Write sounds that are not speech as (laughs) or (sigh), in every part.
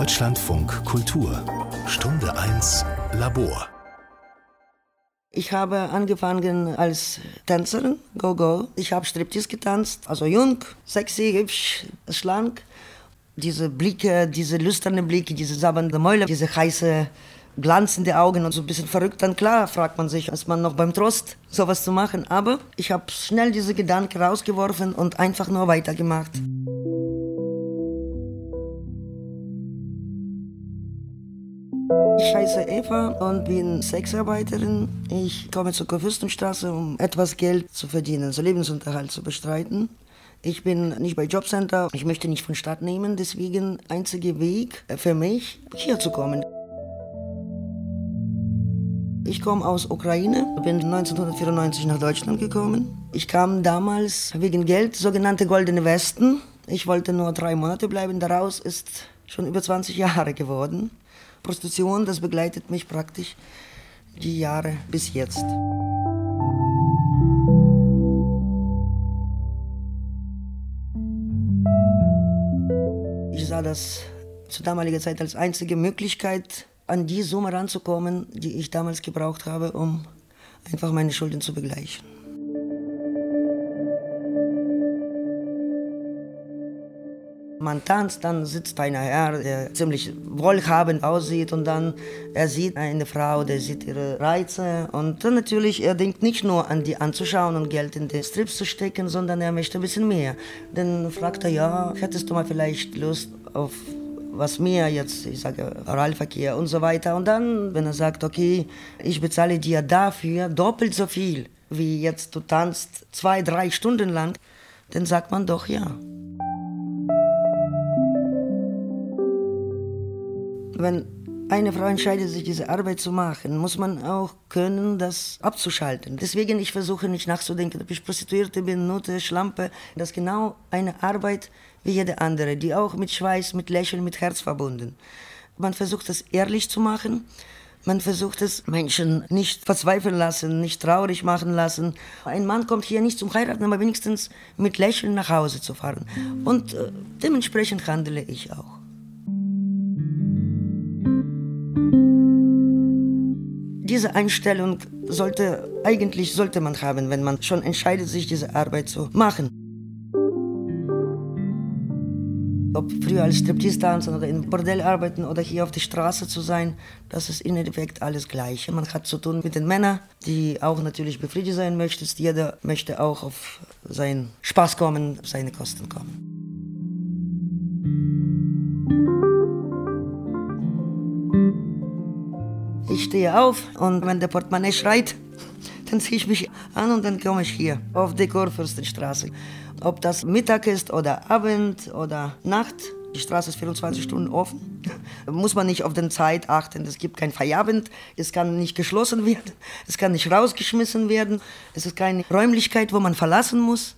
Deutschlandfunk Kultur Stunde 1 Labor ich habe angefangen als Tänzerin, Go-Go. Ich habe Striptease getanzt, also jung, sexy, hübsch, schlank. Diese Blicke, diese lüsternen Blicke, diese sabbernde Mäule, diese heiße, glanzende Augen und so ein bisschen verrückt. Dann klar fragt man sich, ist man noch beim Trost, sowas zu machen. Aber ich habe schnell diese Gedanken rausgeworfen und einfach nur weitergemacht. Ich heiße Eva und bin Sexarbeiterin. Ich komme zur Kurfürstenstraße, um etwas Geld zu verdienen, so Lebensunterhalt zu bestreiten. Ich bin nicht bei Jobcenter, ich möchte nicht von Stadt nehmen, deswegen einziger Weg für mich, hier zu kommen. Ich komme aus Ukraine, bin 1994 nach Deutschland gekommen. Ich kam damals wegen Geld, sogenannte Goldene Westen. Ich wollte nur drei Monate bleiben, daraus ist schon über 20 Jahre geworden. Prostitution, das begleitet mich praktisch die Jahre bis jetzt. Ich sah das zu damaliger Zeit als einzige Möglichkeit, an die Summe ranzukommen, die ich damals gebraucht habe, um einfach meine Schulden zu begleichen. Man tanzt, dann sitzt ein Herr, der ziemlich wohlhabend aussieht und dann er sieht eine Frau, der sieht ihre Reize und dann natürlich er denkt nicht nur an die anzuschauen und Geld in die Strips zu stecken, sondern er möchte ein bisschen mehr. Dann fragt er, ja, hättest du mal vielleicht Lust auf was mehr jetzt, ich sage Oralverkehr und so weiter. Und dann, wenn er sagt, okay, ich bezahle dir dafür doppelt so viel, wie jetzt du tanzt zwei, drei Stunden lang, dann sagt man doch ja. Wenn eine Frau entscheidet, sich diese Arbeit zu machen, muss man auch können, das abzuschalten. Deswegen, ich versuche nicht nachzudenken, ob ich Prostituierte bin, Nutte, Schlampe. Das ist genau eine Arbeit wie jede andere, die auch mit Schweiß, mit Lächeln, mit Herz verbunden. Man versucht das ehrlich zu machen. Man versucht es Menschen nicht verzweifeln lassen, nicht traurig machen lassen. Ein Mann kommt hier nicht zum Heiraten, aber wenigstens mit Lächeln nach Hause zu fahren. Und äh, dementsprechend handle ich auch. Diese Einstellung sollte, eigentlich sollte man haben, wenn man schon entscheidet, sich diese Arbeit zu machen. Ob früher als Striptease tanzen oder im Bordell arbeiten oder hier auf der Straße zu sein, das ist im Endeffekt alles Gleiche. Man hat zu tun mit den Männern, die auch natürlich befriedigt sein möchten. Jeder möchte auch auf seinen Spaß kommen, auf seine Kosten kommen. Ich stehe auf und wenn der Portemonnaie schreit, dann ziehe ich mich an und dann komme ich hier auf die Kurfürstenstraße. Ob das Mittag ist oder Abend oder Nacht, die Straße ist 24 Stunden offen. Muss man nicht auf die Zeit achten. Es gibt kein Feierabend. Es kann nicht geschlossen werden. Es kann nicht rausgeschmissen werden. Es ist keine Räumlichkeit, wo man verlassen muss.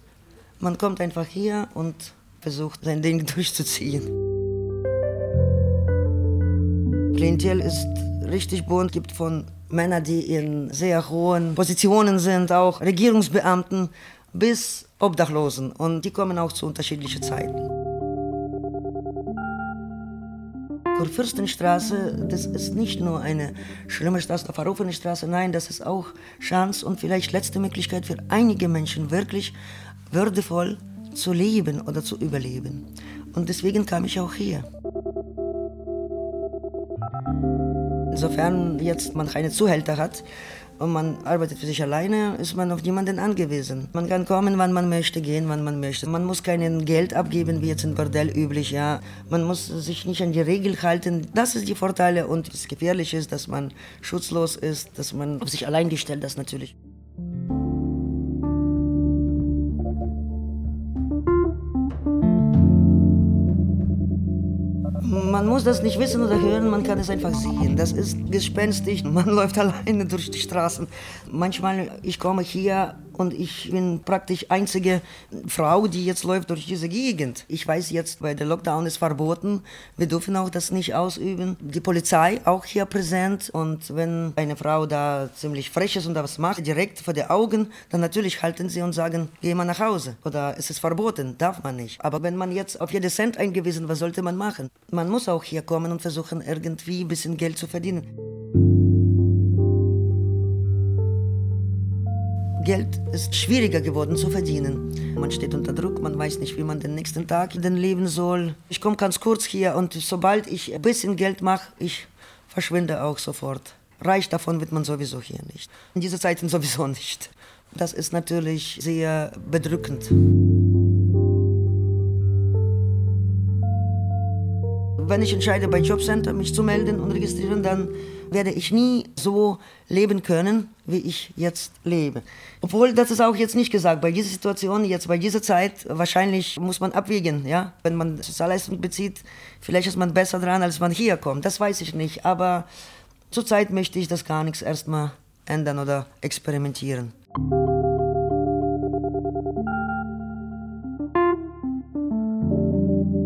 Man kommt einfach hier und versucht, sein Ding (laughs) durchzuziehen. Klientel ist richtig bunt, gibt von Männern, die in sehr hohen Positionen sind, auch Regierungsbeamten, bis Obdachlosen. Und die kommen auch zu unterschiedlichen Zeiten. Kurfürstenstraße, das ist nicht nur eine schlimme Straße, eine verrufene Straße, nein, das ist auch Chance und vielleicht letzte Möglichkeit für einige Menschen wirklich würdevoll zu leben oder zu überleben. Und deswegen kam ich auch hier. Insofern jetzt man keine Zuhälter hat und man arbeitet für sich alleine, ist man auf niemanden angewiesen. Man kann kommen, wann man möchte, gehen, wann man möchte. Man muss kein Geld abgeben, wie jetzt in Bordell üblich. Ja. Man muss sich nicht an die Regel halten. Das ist die Vorteile und das Gefährliche ist, dass man schutzlos ist, dass man auf sich allein gestellt ist natürlich. Man muss das nicht wissen oder hören, man kann es einfach sehen. Das ist gespenstisch. Man (laughs) läuft alleine durch die Straßen. Manchmal, ich komme hier und ich bin praktisch einzige Frau, die jetzt läuft durch diese Gegend. Ich weiß jetzt, weil der Lockdown ist verboten, wir dürfen auch das nicht ausüben. Die Polizei auch hier präsent und wenn eine Frau da ziemlich frech ist und da was macht, direkt vor den Augen, dann natürlich halten sie und sagen, geh mal nach Hause oder es ist verboten, darf man nicht. Aber wenn man jetzt auf jeden Cent eingewiesen, was sollte man machen? Man muss auch hier kommen und versuchen, irgendwie ein bisschen Geld zu verdienen. Geld ist schwieriger geworden zu verdienen. Man steht unter Druck, man weiß nicht, wie man den nächsten Tag denn leben soll. Ich komme ganz kurz hier und sobald ich ein bisschen Geld mache, ich verschwinde auch sofort. Reich davon wird man sowieso hier nicht. In dieser Zeit sowieso nicht. Das ist natürlich sehr bedrückend. Wenn ich entscheide, bei Jobcenter mich zu melden und registrieren, dann werde ich nie so leben können, wie ich jetzt lebe. Obwohl, das ist auch jetzt nicht gesagt, bei dieser Situation, jetzt bei dieser Zeit, wahrscheinlich muss man abwägen, ja. Wenn man Sozialleistung bezieht, vielleicht ist man besser dran, als man hier kommt. Das weiß ich nicht, aber zurzeit möchte ich das gar nichts erstmal ändern oder experimentieren.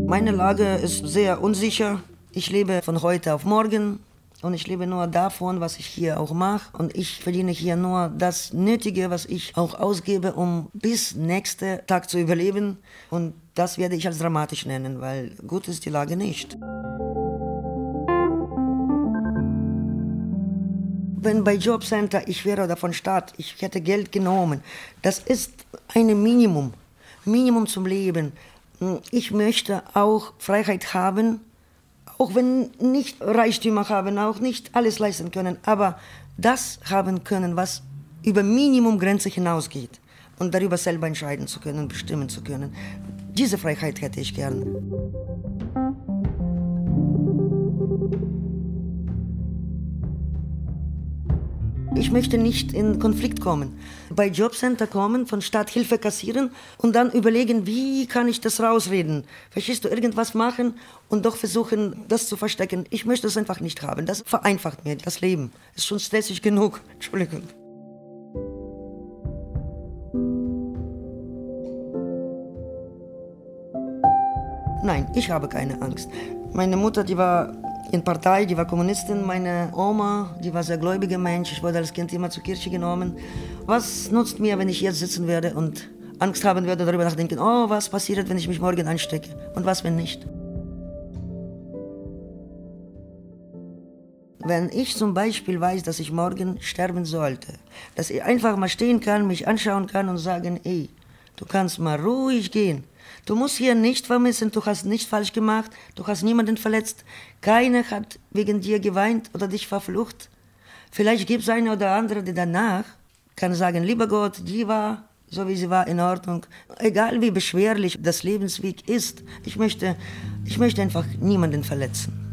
Meine Lage ist sehr unsicher. Ich lebe von heute auf morgen und ich lebe nur davon, was ich hier auch mache. Und ich verdiene hier nur das Nötige, was ich auch ausgebe, um bis nächsten Tag zu überleben. Und das werde ich als dramatisch nennen, weil gut ist die Lage nicht. Wenn bei Jobcenter ich wäre oder von Staat, ich hätte Geld genommen, das ist ein Minimum, Minimum zum Leben ich möchte auch Freiheit haben, auch wenn nicht Reichtümer haben, auch nicht alles leisten können, aber das haben können, was über Minimumgrenze hinausgeht und darüber selber entscheiden zu können, bestimmen zu können. Diese Freiheit hätte ich gern. Ich möchte nicht in Konflikt kommen. Bei Jobcenter kommen, von Staat Hilfe kassieren und dann überlegen, wie kann ich das rausreden? Verstehst du, irgendwas machen und doch versuchen, das zu verstecken. Ich möchte das einfach nicht haben. Das vereinfacht mir das Leben. Ist schon stressig genug. (laughs) Entschuldigung. Nein, ich habe keine Angst. Meine Mutter, die war in Partei, die war Kommunistin. Meine Oma, die war sehr gläubiger Mensch. Ich wurde als Kind immer zur Kirche genommen. Was nutzt mir, wenn ich jetzt sitzen werde und Angst haben werde, darüber nachdenken, oh, was passiert, wenn ich mich morgen anstecke und was, wenn nicht? Wenn ich zum Beispiel weiß, dass ich morgen sterben sollte, dass ich einfach mal stehen kann, mich anschauen kann und sagen, ey, du kannst mal ruhig gehen. Du musst hier nicht vermissen, du hast nichts falsch gemacht, du hast niemanden verletzt. Keiner hat wegen dir geweint oder dich verflucht. Vielleicht gibt es eine oder andere, die danach kann sagen, lieber Gott, die war so wie sie war, in Ordnung. Egal wie beschwerlich das Lebensweg ist, ich möchte, ich möchte einfach niemanden verletzen.